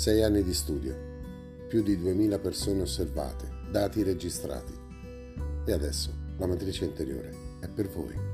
Sei anni di studio, più di 2000 persone osservate, dati registrati. E adesso la matrice interiore è per voi.